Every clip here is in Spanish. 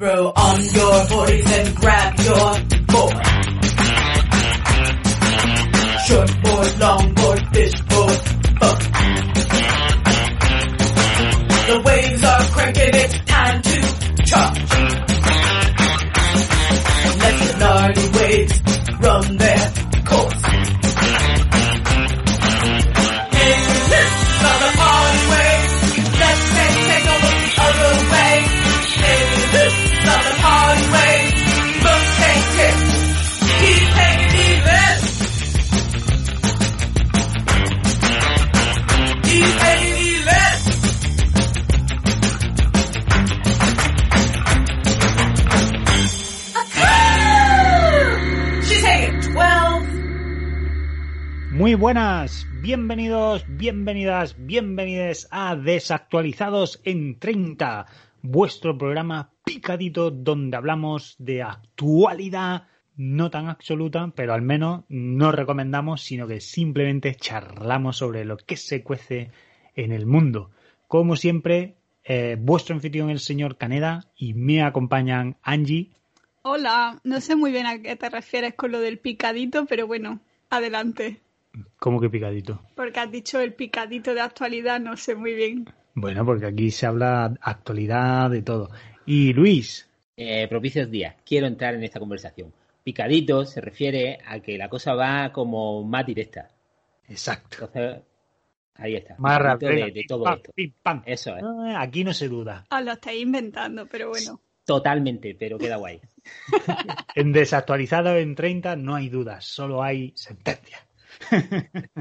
Throw on your boys and grab your board. Short board, long board, fish board, boat. Bienvenidas, bienvenides a Desactualizados en 30, vuestro programa picadito donde hablamos de actualidad no tan absoluta, pero al menos no recomendamos, sino que simplemente charlamos sobre lo que se cuece en el mundo. Como siempre, eh, vuestro anfitrión el señor Caneda y me acompañan Angie. Hola, no sé muy bien a qué te refieres con lo del picadito, pero bueno, adelante. ¿Cómo que picadito? Porque has dicho el picadito de actualidad, no sé muy bien. Bueno, porque aquí se habla actualidad de todo. Y Luis, Eh, propicios días. Quiero entrar en esta conversación. Picadito se refiere a que la cosa va como más directa. exacto. Entonces, ahí está. Más rápido. de, de todo Pam, esto. pim, pam. Eso es. Ah, Aquí no se duda. Os lo estáis inventando, pero bueno. Totalmente, pero queda guay. En desactualizado en 30 no hay dudas, solo hay sentencia.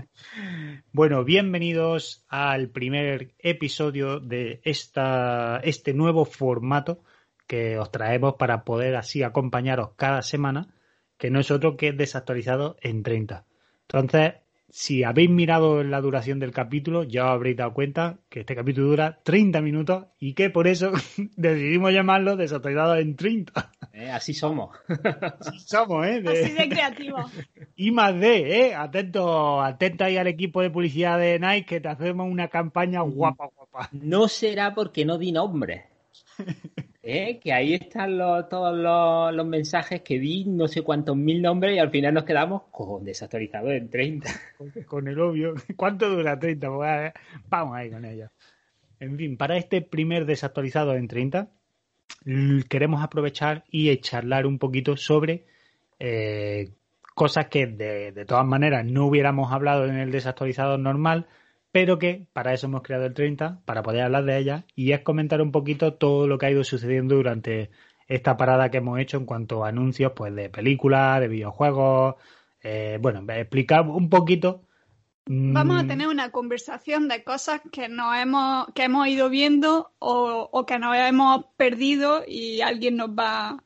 bueno, bienvenidos al primer episodio de esta, este nuevo formato que os traemos para poder así acompañaros cada semana, que no es otro que desactualizado en 30. Entonces, si habéis mirado la duración del capítulo, ya os habréis dado cuenta que este capítulo dura 30 minutos y que por eso decidimos llamarlo desactualizado en 30. Eh, Así somos. Así somos, ¿eh? De- Así de creativo. I más D, ¿eh? Atento, atento ahí al equipo de publicidad de Nike que te hacemos una campaña guapa, guapa. No será porque no di nombres. Eh, Que ahí están todos los, mensajes que di, no sé cuántos mil nombres, y al final nos quedamos con desactualizado en 30. Con, el obvio. ¿Cuánto dura 30? Pues, ver, vamos ahí con ello. En fin, para este primer desactualizado en 30, l- queremos aprovechar y charlar un poquito sobre eh, cosas que de, de todas maneras no hubiéramos hablado en el desactualizado normal, pero que para eso hemos creado el 30, para poder hablar de ellas, y es comentar un poquito todo lo que ha ido sucediendo durante esta parada que hemos hecho en cuanto a anuncios pues de películas, de videojuegos, eh, bueno, explicar un poquito. mm, Vamos a tener una conversación de cosas que nos hemos, que hemos ido viendo o, o que nos hemos perdido y alguien nos va,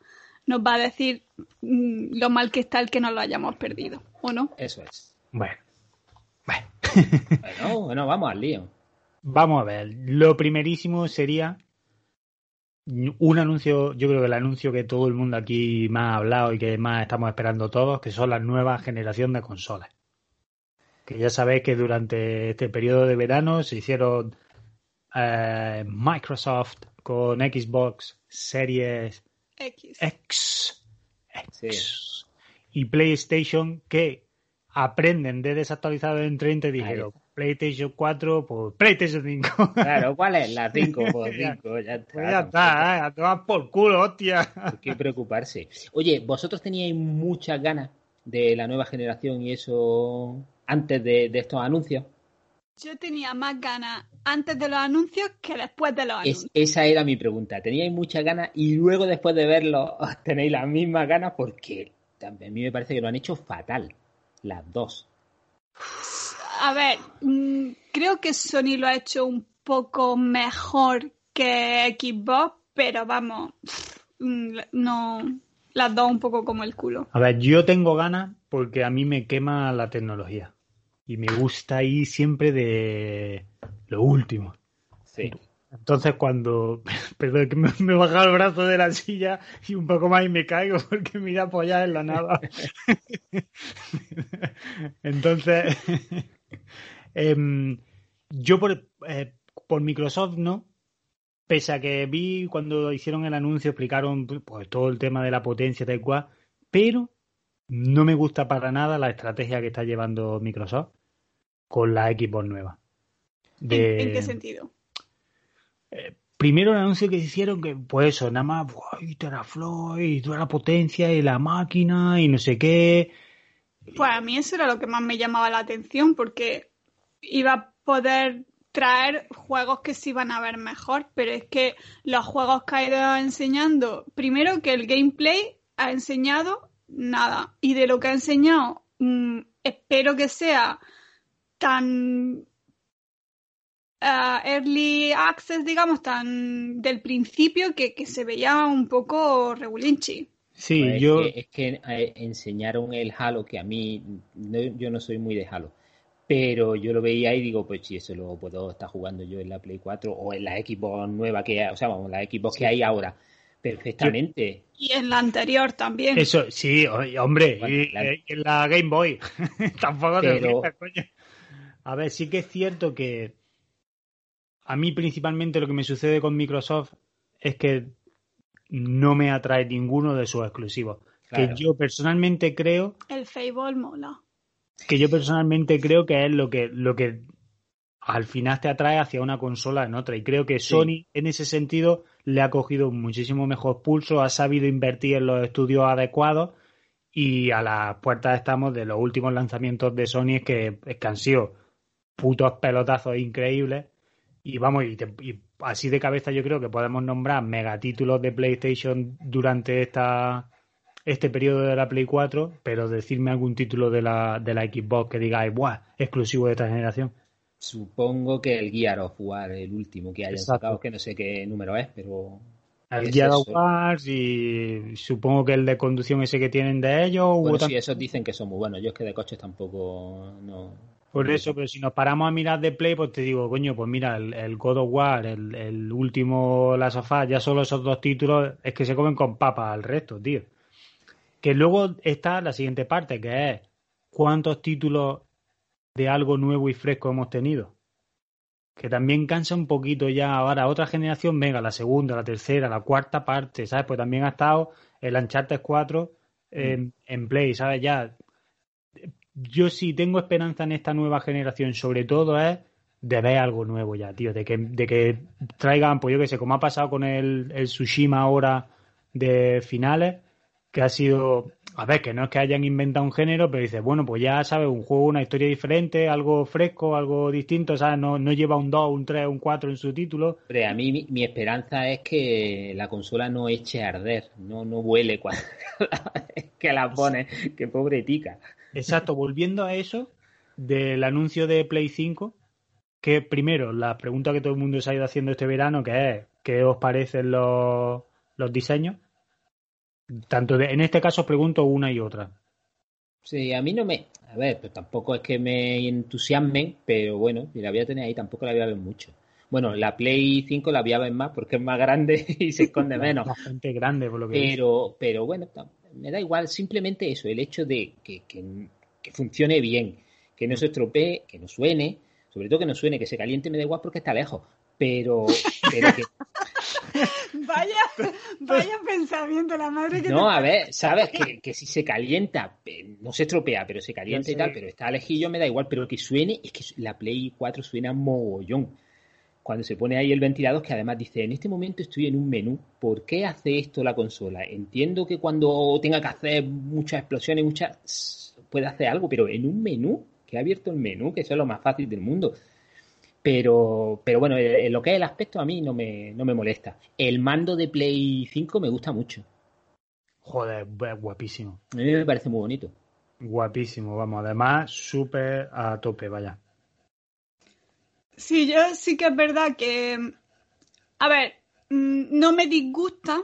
nos va a decir mm, lo mal que está el que nos lo hayamos perdido, ¿o no? Eso es. Bueno, bueno. Bueno, bueno, vamos al lío. Vamos a ver, lo primerísimo sería un anuncio, yo creo que el anuncio que todo el mundo aquí más ha hablado y que más estamos esperando todos, que son la nueva generación de consolas. Que ya sabéis que durante este periodo de verano se hicieron eh, Microsoft con Xbox Series X. X, Sí. X y PlayStation que aprenden de desactualizado en 30 y dijeron PlayStation 4 por PlayStation 5. Claro, ¿cuál es? La 5 por Ya. 5, ya está. Pues ya está, ¿eh? a tomar por culo, hostia. ¿Por qué preocuparse? Oye, ¿vosotros teníais muchas ganas de la nueva generación y eso antes de, de estos anuncios? Yo tenía más ganas antes de los anuncios que después de los Es- anuncios. esa era mi pregunta. ¿Teníais muchas ganas y luego después de verlo tenéis las mismas ganas? Porque también a mí me parece que lo han hecho fatal. Las dos. A ver, mm, creo que Sony lo ha hecho un poco mejor que Xbox, pero vamos, mm, no, las dos un poco como el culo. A ver, yo tengo ganas porque a mí me quema la tecnología. Y me gusta ir siempre de lo último. Sí. Entonces cuando, perdón, que me, me baja el brazo de la silla y un poco más y me caigo porque me iba a apoyar en la nada. Entonces, em, yo por, eh, por Microsoft no, pese a que vi cuando hicieron el anuncio explicaron pues todo el tema de la potencia tal cual, pero no me gusta para nada la estrategia que está llevando Microsoft con la Xbox nueva. ¿En- De- ¿En, qué sentido? Primero el anuncio que hicieron que pues eso, nada más y teraflow y toda la potencia y la máquina y no sé qué. Pues a mí eso era lo que más me llamaba la atención, porque iba a poder traer juegos que se iban a ver mejor, pero es que los juegos que ha ido enseñando, primero que el gameplay ha enseñado nada, y de lo que ha enseñado, mm, espero que sea tan ah, early access, digamos, tan del principio que, que se veía un poco regulinchi. Sí, Pues yo Es que, es que, eh, enseñaron el Halo, que a mí, no- yo no soy muy de Halo, pero yo lo veía y digo, pues si eso lo puedo estar jugando yo en la Play 4 o en la Xbox nueva que hay, o sea, vamos, la Xbox que hay ahora, perfectamente. Y en la anterior también. eso sí, hombre, Bueno, y, la- y en la Game Boy tampoco te Pero- coño. A ver, sí que es cierto que a mí principalmente lo que me sucede con Microsoft es que no me atrae ninguno de sus exclusivos. Claro. Que yo personalmente creo El Fable mola. que yo personalmente creo que es lo que, lo que al final te atrae hacia una consola en otra. Y creo que Sí. Sony, en ese sentido, le ha cogido muchísimo mejor pulso, ha sabido invertir en los estudios adecuados y a las puertas estamos de los últimos lanzamientos de Sony es que, es que han sido putos pelotazos increíbles. Y vamos, y, te- y así de cabeza yo creo que podemos nombrar megatítulos de PlayStation durante esta este periodo de la Play 4, pero decirme algún título de la, de la Xbox que digáis, ¡buah! exclusivo de esta generación. Supongo que el Gear of War, el último que hayan Exacto. sacado, que no sé qué número es, pero El Es Gear of. Wars y supongo que el de conducción ese que tienen de ellos. bueno, sí, esos dicen que son muy buenos. Yo es que de coches tampoco no. Por eso, pero si nos paramos a mirar de Play, pues te digo, coño, pues mira, el, el God of War, el, el último Last of Us, ya solo esos dos títulos es que se comen con papas al resto, tío. Que luego está la siguiente parte, que es cuántos títulos de algo nuevo y fresco hemos tenido. Que también cansa un poquito ya ahora. Otra generación, venga, la segunda, la tercera, la cuarta parte, ¿sabes? Pues también ha estado el Uncharted 4 en, en Play, ¿sabes? Ya yo sí tengo esperanza en esta nueva generación, sobre todo es de ver algo nuevo ya, tío, de que, de que traigan, pues yo que sé, como ha pasado con el, el Tsushima ahora de finales, que ha sido, a ver, que no es que hayan inventado un género, pero dices, bueno, pues ya sabes, un juego, una historia diferente, algo fresco, algo distinto, ¿sabes? No, no lleva un 2, un 3, un 4 en su título. Hombre, a mí mi, mi esperanza es que la consola no eche a arder, no, no huele cuando que la pone, que pobre tica. Exacto, volviendo a eso del anuncio de Play 5, que primero, la pregunta que todo el mundo se ha ido haciendo este verano, que es, ¿qué os parecen los, los diseños? Tanto de, en este caso os pregunto una y otra. Sí, a mí no me. A ver, pues tampoco es que me entusiasmen, pero bueno, y la voy a tener ahí, tampoco la voy a ver mucho. Bueno, la Play 5 la voy a ver más porque es más grande y se esconde menos. Bastante grande, por lo que. Pero, pero bueno, me da igual, simplemente eso, el hecho de que, que, que funcione bien, que no se estropee, que no suene, sobre todo que no suene, que se caliente, me da igual porque está lejos. Pero, pero que, Vaya, vaya pensamiento, la madre que no, te... a ver, sabes que, que si se calienta, no se estropea, pero se calienta y tal, pero está lejillo, me da igual, pero que suene, es que la Play 4 suena mogollón. Cuando se pone ahí el ventilador, que además dice, en este momento estoy en un menú, ¿por qué hace esto la consola? Entiendo que cuando tenga que hacer muchas explosiones, muchas, puede hacer algo, pero en un menú, que ha abierto el menú, que eso es lo más fácil del mundo. Pero, pero bueno, eh, lo que es el aspecto a mí no me, no me molesta. El mando de Play 5 me gusta mucho. Joder, guapísimo. A mí me parece muy bonito. Guapísimo, vamos. Además, súper a tope, vaya. Sí, yo sí que es verdad que... A ver, mm, no me disgusta,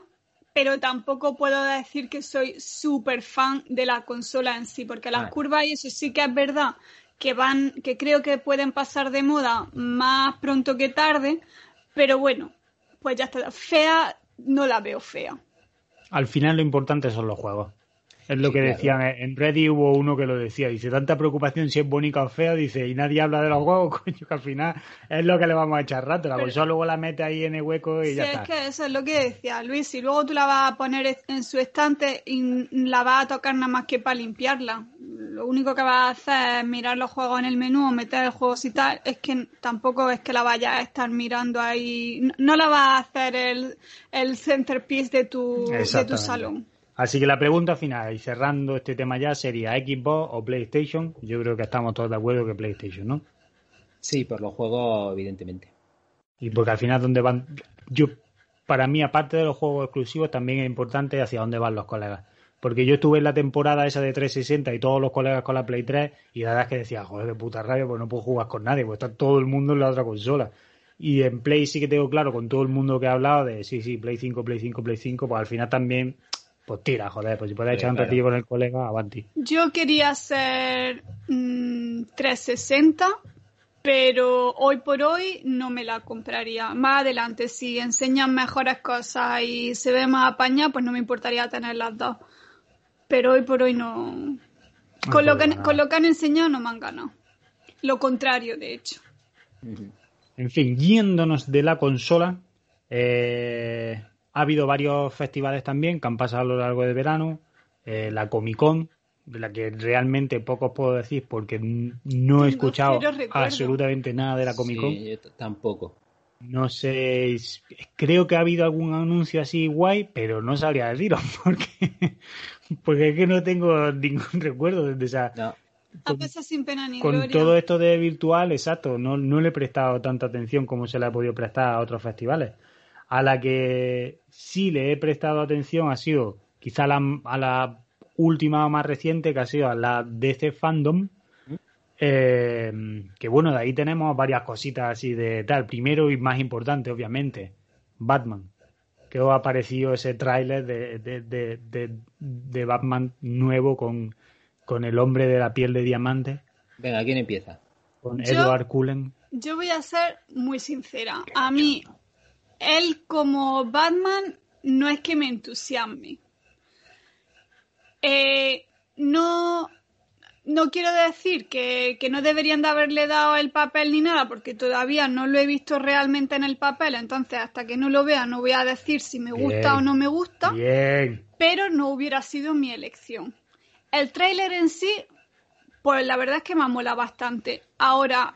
pero tampoco puedo decir que soy súper fan de la consola en sí, porque las curvas y eso sí que es verdad que van, que creo que pueden pasar de moda más pronto que tarde, pero bueno, pues ya está. Fea, no la veo fea. Al final lo importante son los juegos. Es lo Sí, que claro. decían en Reddit hubo uno que lo decía, dice tanta preocupación si es bonita o fea, dice, y nadie habla de los juegos, coño, que al final es lo que le vamos a echar rato, la Pero- consola luego la mete ahí en el hueco y Sí, ya es está. que eso es lo que decía Luis. Si luego tú la vas a poner en su estante y la vas a tocar nada más que para limpiarla, lo único que vas a hacer es mirar los juegos en el menú o meter el juego y tal. Es que tampoco es que la vayas a estar mirando ahí. No, no la vas a hacer el, el centerpiece de tu, de tu salón. Así que la pregunta final, y cerrando este tema ya, sería Xbox o PlayStation. Yo creo que estamos todos de acuerdo que PlayStation, ¿no? Sí, por los juegos, evidentemente. Y porque al final dónde van, yo para mí aparte de los juegos exclusivos también es importante hacia dónde van los colegas. Porque yo estuve en la temporada esa de 360 y todos los colegas con la Play 3 y la verdad es que decía, joder, qué puta rabia, pues no puedo jugar con nadie, pues está todo el mundo en la otra consola. Y en Play sí que tengo claro con todo el mundo que ha hablado de sí, sí, Play 5, Play 5, Play 5, pues al final también, pues tira, joder, pues si puedes Sí, echar un claro. ratillo con el colega, avanti. Yo quería hacer mm, 360, pero hoy por hoy no me la compraría. Más adelante, si enseñan mejores cosas y se ve más apañada, pues no me importaría tener las dos. Pero hoy por hoy no. Con lo, que, problema. con lo que han enseñado no me han ganado. Lo contrario, de hecho. En fin, yéndonos de la consola, eh, ha habido varios festivales también que han pasado a lo largo del verano. Eh, la Comic Con, de la que realmente poco os puedo decir porque no he escuchado absolutamente nada de la Comic Con. Sí, yo tampoco. No sé, creo que ha habido algún anuncio así guay, pero no sabría deciros porque, porque es que no tengo ningún recuerdo de esa, No. Ha pasado sin pena ni con gloria. todo esto de virtual, exacto, no, no le he prestado tanta atención como se le ha podido prestar a otros festivales. A la que sí le he prestado atención ha sido quizá la, a la última o más reciente, que ha sido a la DC Fandom. eh, que bueno, de ahí tenemos varias cositas así de tal. Primero y más importante, obviamente, Batman. Que os ha parecido ese tráiler de, de, de, de, de Batman nuevo con, con el hombre de la piel de diamante? Venga, ¿quién empieza? con Yo- Edward Cullen. Yo voy a ser muy sincera. A mí, él como Batman no es que me entusiasme. Eh, no, no quiero decir que, que no deberían de haberle dado el papel ni nada, porque todavía no lo he visto realmente en el papel, entonces hasta que no lo vea no voy a decir si me gusta Bien. o no me gusta Bien. pero no hubiera sido mi elección. El tráiler en sí, pues la verdad es que me mola bastante. Ahora,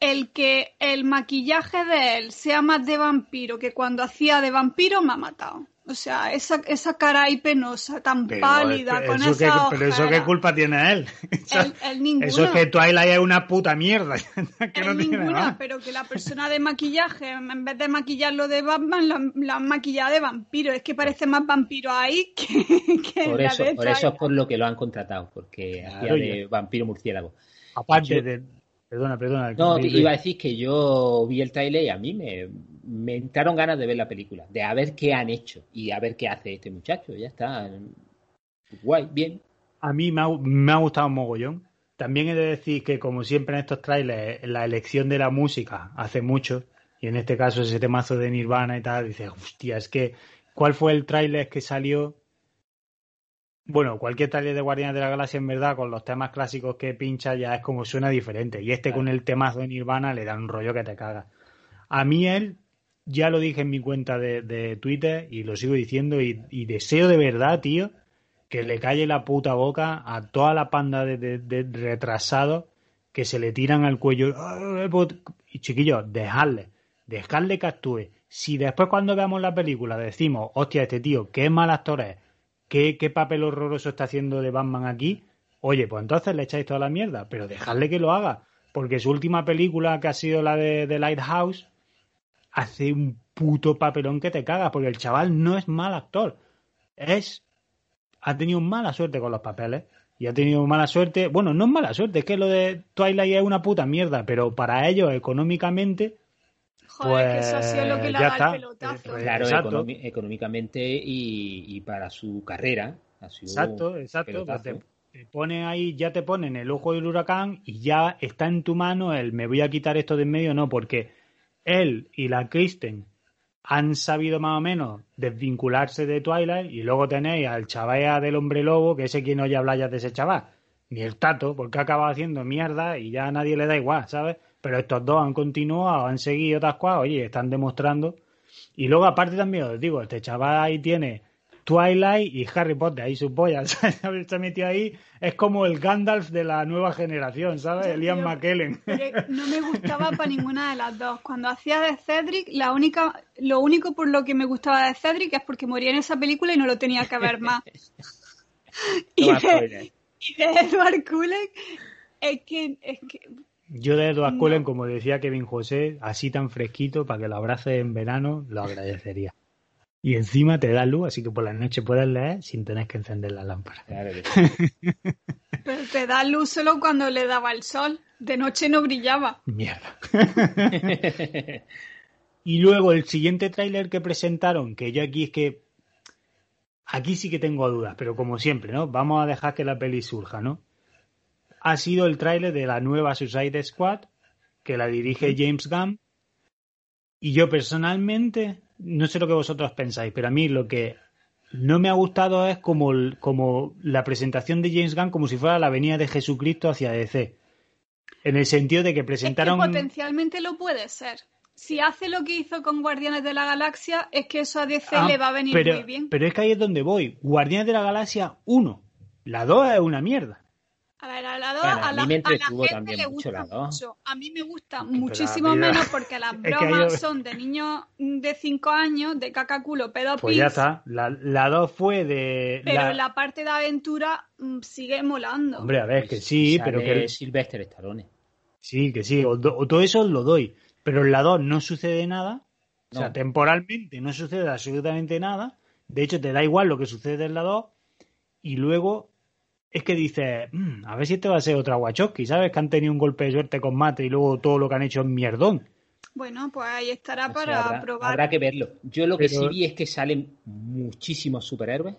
el que el maquillaje de él sea más de vampiro que cuando hacía de vampiro me ha matado. O sea, esa, esa cara ahí penosa, tan Pero, pálida, eh, con eso esa que- pero eso qué culpa tiene él. El, el ninguno. Eso es que Twilight es una puta mierda. que no el tiene ninguna, nada. pero que la persona de maquillaje, en vez de maquillarlo de Batman, la, la han maquillado de vampiro. Es que parece más vampiro ahí que, que Por la eso, de por eso es por lo que lo han contratado, porque hacía Claro, de vampiro murciélago. Aparte de. Perdona, perdona. No, te iba a decir que yo vi el trailer y a mí me, me entraron ganas de ver la película, de a ver qué han hecho y a ver qué hace este muchacho. Ya está. Guay, bien. A mí me ha, me ha gustado un mogollón. También he de decir que, como siempre en estos trailers, la elección de la música hace mucho. Y en este caso, ese temazo de Nirvana y tal, dices, hostia, es que, ¿cuál fue el trailer que salió? Bueno, cualquier trailer de Guardianes de la Galaxia, en verdad, con los temas clásicos que pincha, ya es como suena diferente. Y este Claro. con el temazo de Nirvana le da un rollo que te caga. A mí él, ya lo dije en mi cuenta de, de Twitter y lo sigo diciendo, y, y deseo de verdad, tío, que le calle la puta boca a toda la panda de, de- de retrasados que se le tiran al cuello. Y chiquillos, dejadle, dejadle que actúe. Si después cuando veamos la película decimos, hostia, este tío, qué mal actor es, qué, qué papel horroroso está haciendo de Batman aquí, oye, pues entonces le echáis toda la mierda, pero dejadle que lo haga. Porque su última película, que ha sido la de, de Lighthouse, hace un puto papelón que te cagas, porque el chaval no es mal actor. Es ha tenido mala suerte con los papeles y ha tenido mala suerte. Bueno, no es mala suerte, es que lo de Twilight es una puta mierda, pero para ellos económicamente Joder, que eso ha sido lo que Pues le ha dado está. el pelotazo. Pues Claro, económicamente y, y para su carrera. Ha sido Exacto, exacto. pues te, te pone ahí, ya te ponen el ojo del huracán y ya está en tu mano el me voy a quitar esto de en medio, no, porque él y la Kristen han sabido más o menos desvincularse de Twilight y luego tenéis al chaval del hombre lobo, que ese quien no ya habla ya de ese chaval, ni el tato, porque ha acabado haciendo mierda y ya a nadie le da igual, ¿sabes? Pero estos dos han continuado, han seguido otras cosas, oye, están demostrando. Y luego aparte también os digo, este chaval ahí tiene Twilight y Harry Potter, ahí sus pollas, ¿sabes? Se ha metido ahí, es como el Gandalf de la nueva generación, ¿sabes? Elian tío. McKellen. Pero no me gustaba para ninguna de las dos. Cuando hacía de Cedric, la única, lo único por lo que me gustaba de Cedric es porque moría en esa película y no lo tenía que ver más. y, de, y de Edward Cullen es que, es que Yo de Edward No. Cullen, como decía Kevin José, así tan fresquito para que lo abrace en verano, lo agradecería. Y encima te da luz, así que por la noche puedes leer sin tener que encender la lámpara. Claro que sí. pero te da luz solo cuando le daba el sol. De noche no brillaba. Mierda. Y luego el siguiente tráiler que presentaron, que yo aquí es que aquí sí que tengo dudas, pero como siempre, ¿no? Vamos a dejar que la peli surja, ¿no? Ha sido el tráiler de la nueva Suicide Squad, que la dirige James Gunn. Y yo personalmente, no sé lo que vosotros pensáis, pero a mí lo que no me ha gustado es como, como la presentación de James Gunn como si fuera la venida de Jesucristo hacia DC. En el sentido de que Es que presentaron... potencialmente lo puede ser. Si hace lo que hizo con Guardianes de la Galaxia, es que eso a DC Ah, le va a venir pero, muy bien. Pero es que ahí es donde voy. Guardianes de la Galaxia 1. La 2 es una mierda. A ver, a la 2 Bueno, a la, a gente también le gusta mucho. A mí me gusta Pero muchísimo menos porque las bromas yo- son de niños de 5 años, de caca culo, pedo Pues pis, ya está. La, la 2 fue de. pero la- la... parte de aventura mm, sigue molando. Hombre, a ver, que sí, pero que. Sylvester Stallone. Sí, que sí. O, do- o todo eso lo doy. Pero en la 2 no sucede nada. O sea, temporalmente no sucede absolutamente nada. De hecho, te da igual lo que sucede en la 2. Y luego es que dices, "Mm, a ver si este va a ser otra Wachowski, ¿sabes? Que han tenido un golpe de suerte con Mate y luego todo lo que han hecho es mierdón. Bueno, pues ahí estará O sea, para habrá, probar. habrá que verlo. Yo lo que sí vi es que salen muchísimos superhéroes.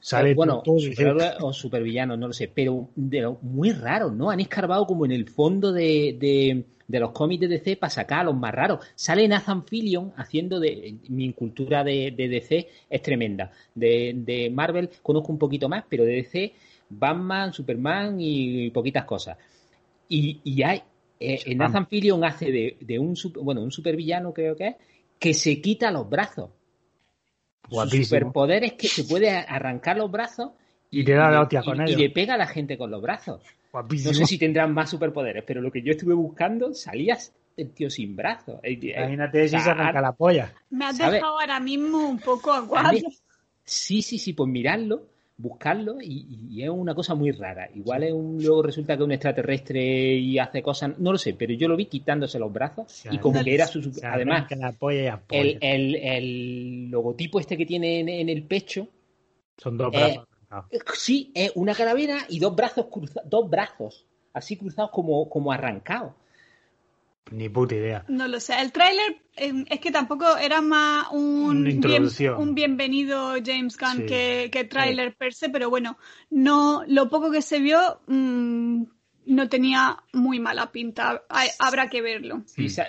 Sale bueno, todo- superhéroes o supervillanos, no lo sé, pero de lo muy raros, ¿no? Han escarbado como en el fondo de, de, de los cómics de DC para sacar a los más raros. Sale Nathan Fillion haciendo de. Mi cultura de, de DC es tremenda. De, de Marvel conozco un poquito más, pero de DC, Batman, Superman y poquitas cosas. Y, y hay. eh, Superman. Nathan Fillion hace de, de un, super- bueno, un supervillano, creo que es, que se quita los brazos. Su Guapísimo. superpoder es que se puede arrancar los brazos Y te da le- la hostia con y- ellos. y le pega a la gente con los brazos. Guapísimo. No sé si tendrán más superpoderes, pero lo que yo estuve buscando salía el tío sin brazos. Imagínate si se arranca la polla. Me has dejado ahora mismo un poco a a mí- cuadro. Sí, sí, sí, pues mirarlo, buscarlo y, y es una cosa muy rara. Igual es un, luego resulta que es un extraterrestre y hace cosas, no lo sé, pero yo lo vi quitándose los brazos y como que era su... Se Además, la polla y el, el, el logotipo este que tiene en, en el pecho Son dos eh, brazos. arrancados. Sí, es una calavera y dos brazos cruzados, dos brazos, así cruzados como, como arrancados. Ni puta idea. No lo sé. El tráiler eh, es que tampoco era más un, Una introducción. bien- un bienvenido James Gunn Sí. que, que tráiler per se, pero bueno, no lo poco que se vio mm, no tenía muy mala pinta. Hay- habrá que verlo.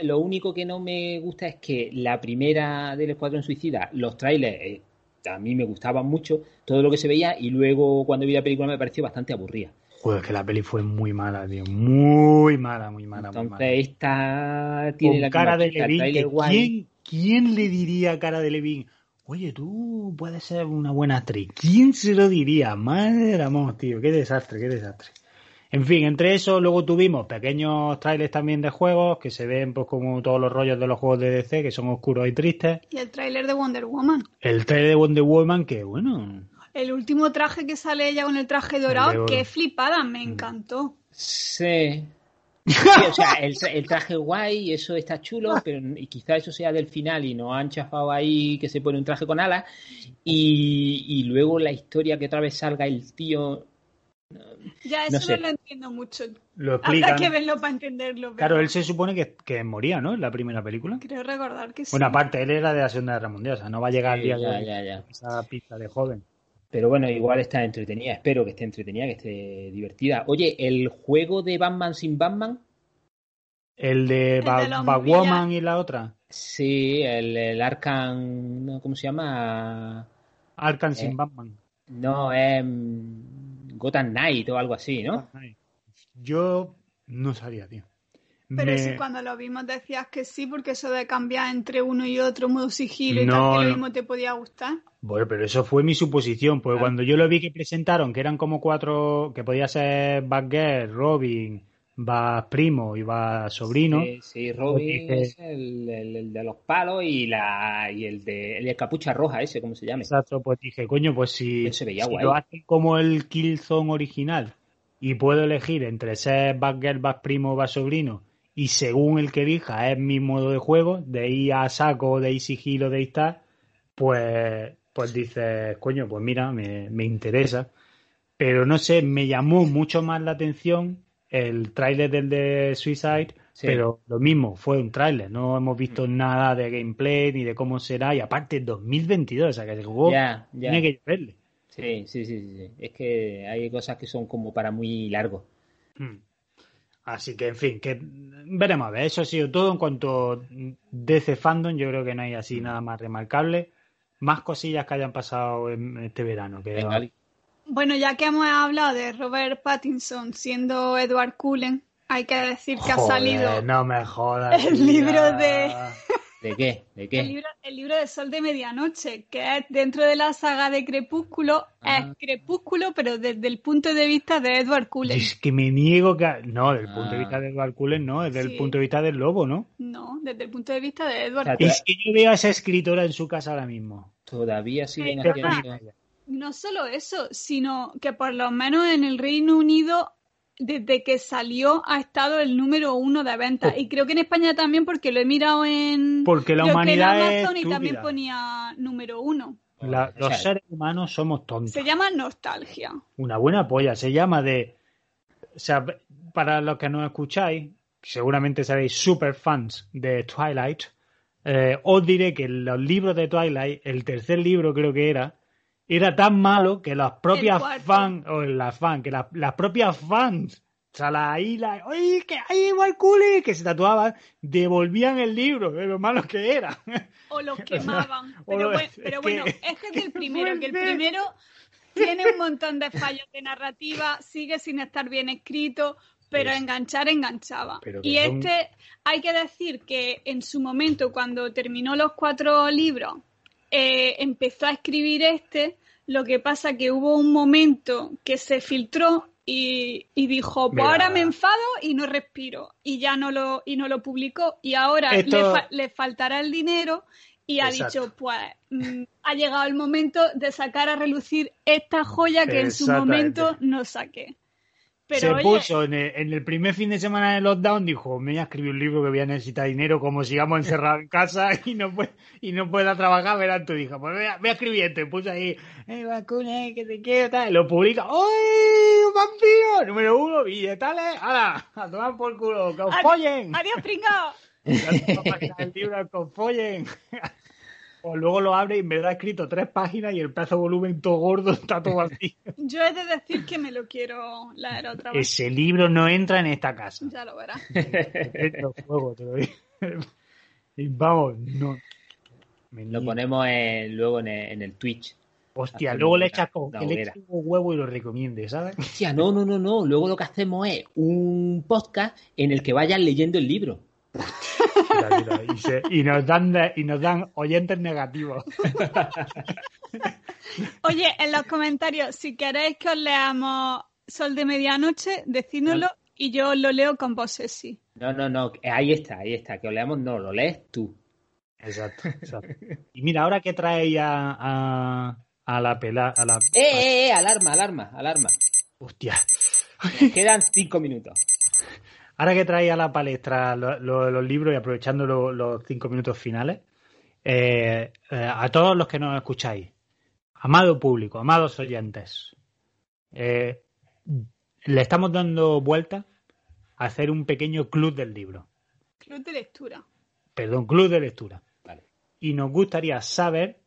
Lo único que no me gusta es que la primera del Escuadrón Suicida, los trailers eh, a mí me gustaban mucho, todo lo que se veía, y luego cuando vi la película me pareció bastante aburrida. Joder, que la peli fue muy mala, tío. Muy mala, muy mala, muy Entonces mala. esta tiene Con la cara de Levin. ¿quién, ¿Quién le diría a cara de Levin? Oye, tú puedes ser una buena actriz. ¿Quién se lo diría? Madre del amor, tío. Qué desastre, qué desastre. En fin, entre eso luego tuvimos pequeños trailers también de juegos que se ven pues como todos los rollos de los juegos de DC que son oscuros y tristes. Y el tráiler de Wonder Woman. El trailer de Wonder Woman que bueno, El último traje que sale ella con el traje dorado, qué flipada, Mm. me encantó. Sí. Sí, o sea, el, tra- el traje guay, eso está chulo, pero y quizá eso sea del final y nos han chafado ahí que se pone un traje con alas. Y, y luego la historia que otra vez salga el tío Ya, eso No no, lo entiendo mucho. Lo Habrá que verlo para entenderlo. pero Claro, él se supone que, que moría, ¿no? En la primera película. Creo recordar que sí. Bueno, aparte, él era de la Segunda Guerra Mundial, o sea, no va a llegar al día de ya, hoy ya, ya. esa pista de joven. Pero bueno, igual está entretenida. Espero que esté entretenida, que esté divertida. Oye, el juego de Batman sin Batman, El de, Ba- Batwoman y la otra. sí, el, el Arkham, no, ¿cómo se llama? Arkham Eh. sin Batman. No, es mm, Gotham Knight o algo así, ¿no? Yo no sabía, tío. Pero Me- si cuando lo vimos decías que sí, porque eso de cambiar entre uno y otro, modo sigilo y No, tal, que no. lo mismo te podía gustar. Bueno, pero eso fue mi suposición, porque Ah. cuando yo lo vi que presentaron, que eran como cuatro, que podía ser Batgirl, Robin, Bat Primo y Bat Sobrino, Sí, sí, Robin Dije- es el, el- el de los palos y la y el de, el de capucha roja ese, ¿cómo se llama? exacto, pues dije, coño, pues si, se veía si guay. lo hacen como el Killzone original y puedo elegir entre ser Batgirl, Bat Primo o Bat Sobrino y según el que elija es mi modo de juego, de ir a saco, de ir sigilo, de ir tal, pues, pues dices, coño, pues mira, me, me interesa. Pero no sé, me llamó mucho más la atención el tráiler del de Suicide, Sí. pero lo mismo, fue un tráiler, no hemos visto nada de gameplay ni de cómo será, y aparte 2022, o sea que el juego Ya, ya. tiene que lloverle. Sí, sí, sí, sí, sí. Es que hay cosas que son como para muy largo. Hmm. Así que, en fin, que veremos a ver. Eso ha sido todo en cuanto a DC Fandom. Yo creo que no hay así nada más remarcable. Más cosillas que hayan pasado en este verano. Que Venga, Ali. Bueno, ya que hemos hablado de Robert Pattinson siendo Edward Cullen, hay que decir que ha salido No me jodas. el tía. libro de- ¿De qué? ¿De qué? el libro, el libro de Sol de Medianoche, que es dentro de la saga de Crepúsculo, Ah. es Crepúsculo, pero desde el punto de vista de Edward Cullen. Es que me niego que. No, desde el punto de Ah. vista del Edward Cullen, no, es del Sí. punto de vista del lobo, ¿no? No, desde el punto de vista de Edward O sea, Cullen. Es que yo veo a esa escritora en su casa ahora mismo. Todavía siguen haciendo. No solo eso, sino que por lo menos en el Reino Unido, desde que salió, ha estado el número uno de ventas. Oh. Y creo que en España también, porque lo he mirado en. Porque la creo que en humanidad es Amazon y también ponía número uno. La- O los sea, seres humanos somos tontos. Se llama Nostalgia. Una buena polla. Se llama de. O sea, para los que nos escucháis, seguramente seréis super fans de Twilight. eh, os diré que los libros de Twilight, el tercer libro creo que era, era tan malo que las propias fans, o las fans, que las, las propias fans, o sea, la isla, oye, que hay igual culi, que se tatuaban, devolvían el libro de lo malo que era. O los quemaban. o Pero, lo- bueno, es pero que- bueno, es que es el primero, que el primero tiene un montón de fallos de narrativa, sigue sin estar bien escrito, pero Pues- enganchar enganchaba. Pero que Y son- este, hay que decir que en su momento, cuando terminó los cuatro libros, eh, empezó a escribir este, lo que pasa que hubo un momento que se filtró y, y dijo, pues Mira. ahora me enfado y no respiro. Y ya no lo, y no lo publicó. Y ahora Esto- le, fa- le faltará el dinero y ha Exacto. dicho, pues mm, ha llegado el momento de sacar a relucir esta joya que en su momento no saqué. Pero se oye, puso en el, en el primer fin de semana de lockdown, dijo, me voy a escribir un libro que voy a necesitar dinero como sigamos encerrados en casa y no puede, y no pueda trabajar, verás tú, dijo, pues voy a, voy a escribir esto, y puso ahí, eh, vacuna, que te quiero, tal, y lo publica, ¡ay, un vampiro! Número uno, billetales, ¡hala! A tomar por culo, que os follen. adiós, pringao. Del libro, que os follen. O luego lo abre y verdad ha escrito tres páginas y el pedazo de volumen todo gordo está todo vacío. Yo he de decir que me lo quiero leer otra vez. Ese libro no entra en esta casa. Ya lo verás. Dentro fuego, te lo digo. Y vamos, no. Me Lo ponemos en- luego en el, en el Twitch. Hostia, luego le echas con le un huevo y lo recomiendes, ¿sabes? Hostia, no, no, no, no. Luego lo que hacemos es un podcast en el que vayan leyendo el libro. Y, se- y nos dan de- y nos dan oyentes negativos. Oye, en los comentarios, si queréis que os leamos Sol de Medianoche, decídnoslo y yo lo leo con voz sexy. No, no, no. Ahí está, ahí está. Que os leamos, no, lo lees tú. Exacto, exacto. Y mira, ahora que trae a, a, a la pela, a la ¡Eh, eh, eh! Alarma, alarma, alarma. hostia. Quedan cinco minutos. Ahora que trae a la palestra lo- lo- los libros y aprovechando lo- los cinco minutos finales, eh, eh, a todos los que nos escucháis, amado público, amados oyentes, eh, le estamos dando vuelta a hacer un pequeño club del libro. Club de lectura. Perdón, club de lectura. Vale. Y nos gustaría saber,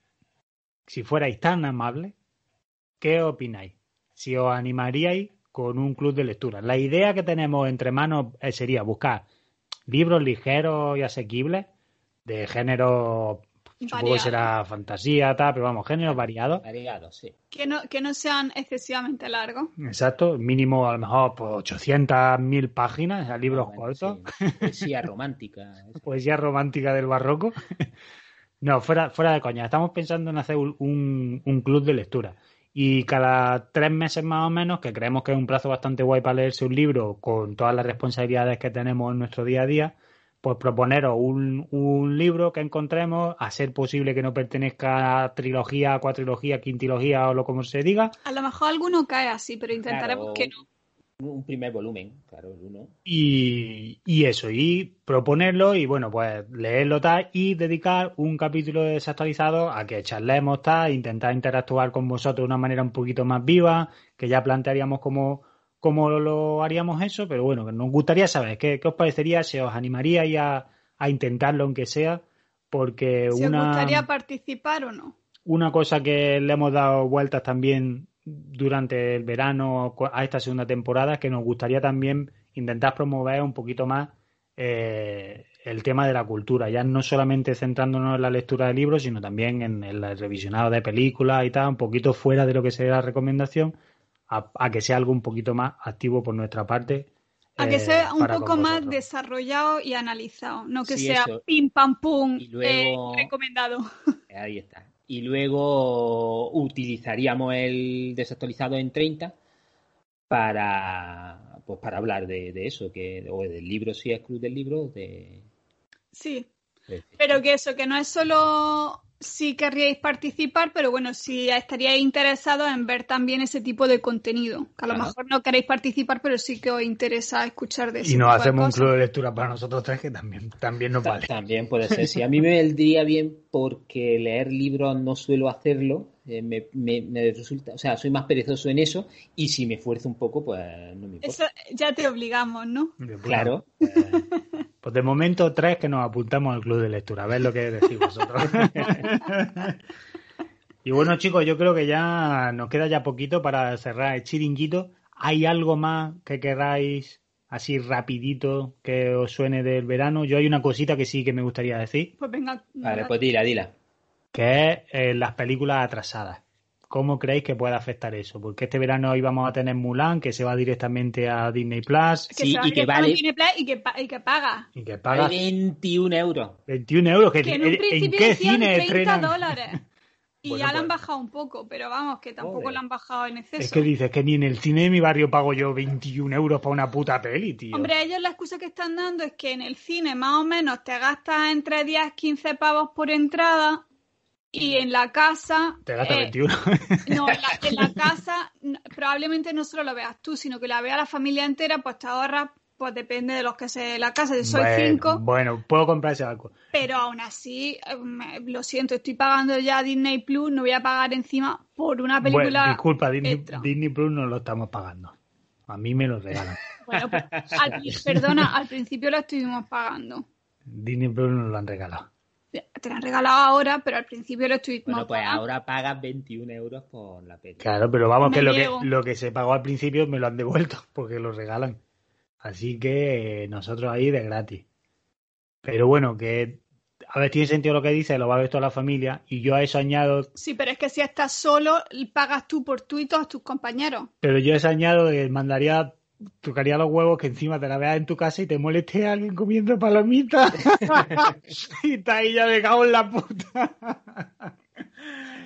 si fuerais tan amables, qué opináis. Si os animaríais con un club de lectura. La idea que tenemos entre manos eh, sería buscar libros ligeros y asequibles de género, supongo que será fantasía, tal, pero vamos, géneros variados. Variado, sí. Que no, que no sean excesivamente largos. Exacto, mínimo a lo mejor pues, 800, 1000 páginas, o sea, libros Bueno, cortos. sí. Poesía romántica. poesía romántica del barroco. No, fuera, fuera de coña. Estamos pensando en hacer un, un- un club de lectura. Y cada tres meses más o menos, que creemos que es un plazo bastante guay para leerse un libro con todas las responsabilidades que tenemos en nuestro día a día, pues proponeros un, un libro que encontremos, a ser posible que no pertenezca a trilogía, cuatrilogía, quintilogía o lo como se diga, A lo mejor alguno cae así, pero intentaremos Claro, que no. Un primer volumen, claro, el uno. Y, y eso, y proponerlo y bueno, pues leerlo tal y dedicar un capítulo de desactualizado a que charlemos tal, intentar interactuar con vosotros de una manera un poquito más viva, que ya plantearíamos cómo, cómo lo haríamos eso, pero bueno, que nos gustaría saber qué, qué os parecería, si os animaríais a, a intentarlo aunque sea, porque Si os una gustaría participar o no. una cosa que le hemos dado vueltas también durante el verano a esta segunda temporada que nos gustaría también intentar promover un poquito más eh, el tema de la cultura, ya no solamente centrándonos en la lectura de libros, sino también en el revisionado de películas y tal, un poquito fuera de lo que sería la recomendación, a, a que sea algo un poquito más activo por nuestra parte. A que eh, sea un poco más desarrollado y analizado, no que Sí, sea eso. pim pam pum Y luego- eh, recomendado. Ahí está. Y luego utilizaríamos el desactualizado en 30 para pues para hablar de, de eso, que, o del libro si es club del libro, de, Sí, de- pero que eso, que no es solo si querríais participar, pero bueno, si estaríais interesados en ver también ese tipo de contenido. Que a lo Claro. mejor no queréis participar, pero sí que os interesa escuchar de ese Y nos hacemos un club de lectura para nosotros tres que también, también nos Ta- vale. También puede ser. Sí, a mí me vendría bien porque leer libros no suelo hacerlo. eh, me, me- me resulta, o sea, soy más perezoso en eso y si me esfuerzo un poco, pues no me importa. Eso ya te obligamos, ¿no? Bueno, Claro. eh, pues de momento tres que nos apuntamos al club de lectura, a ver lo que decís vosotros. y bueno chicos, yo creo que ya nos queda ya poquito para cerrar el chiringuito. ¿Hay algo más que queráis así rapidito que os suene del verano? Yo hay una cosita que sí que me gustaría decir, Pues venga. Vale, pues dila, dila. que es eh, las películas atrasadas. ¿Cómo creéis que puede afectar eso? Porque este verano íbamos a tener Mulan, que se va directamente a Disney Plus que Sí, se va y que directamente vale- a Disney Plus y que, pa- y que paga. y que paga Vale 21 euros. 21 euros. ¿que- Que en ¿En, un principio qué decían cine 30 estrenan? dólares. Y Bueno, ya la han pues- bajado un poco, pero vamos, que tampoco Joder. la han bajado en exceso. Es que dices que ni en el cine de mi barrio pago yo 21 euros para una puta peli, tío. Hombre, ellos la excusa que están dando es que en el cine más o menos te gastas entre 10 15 pavos por entrada y en la casa... Te gastas eh, 21. No, en la, en la casa probablemente no solo lo veas tú, sino que la vea la familia entera, pues te ahorras, pues depende de los que se la casa, si soy bueno, cinco, bueno, puedo comprarse algo. pero aún así, eh, lo siento, estoy pagando ya Disney Plus, no voy a pagar encima por una película... Bueno, disculpa, Disney, extra. Disney Plus no lo estamos pagando. A mí me lo regalan. Bueno, pues, al- perdona, al principio lo estuvimos pagando. Disney Plus nos lo han regalado. Te lo han regalado ahora, pero al principio lo estuvimos Bueno, pues pagando. ahora pagas 21 euros por la peli. Claro, pero vamos, Me que lo, que lo que se pagó al principio me lo han devuelto porque lo regalan. Así que eh, nosotros ahí de gratis. Pero bueno, que a ver, tiene sentido lo que dice, lo va a ver toda la familia. Y yo a eso añado Sí, pero es que si estás solo, pagas tú por tú y todos tus compañeros. Pero yo ese añado que mandaría, tocaría los huevos que encima te la veas en tu casa y te moleste a alguien comiendo palomitas. y está ahí ya me cago en la puta.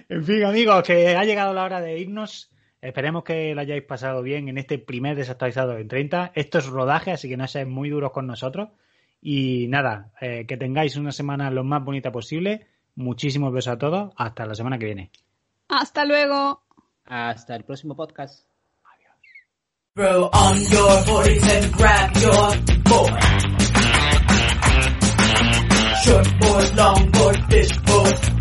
en fin, amigos, que ha llegado la hora de irnos. Esperemos que lo hayáis pasado bien en este primer desactualizado en 30. Esto es rodaje, así que no seáis muy duros con nosotros. Y nada, eh, que tengáis una semana lo más bonita posible. Muchísimos besos a todos. Hasta la semana que viene. Hasta luego. Hasta el próximo podcast. Throw on your boys and grab your board. Short board, long board, fish board,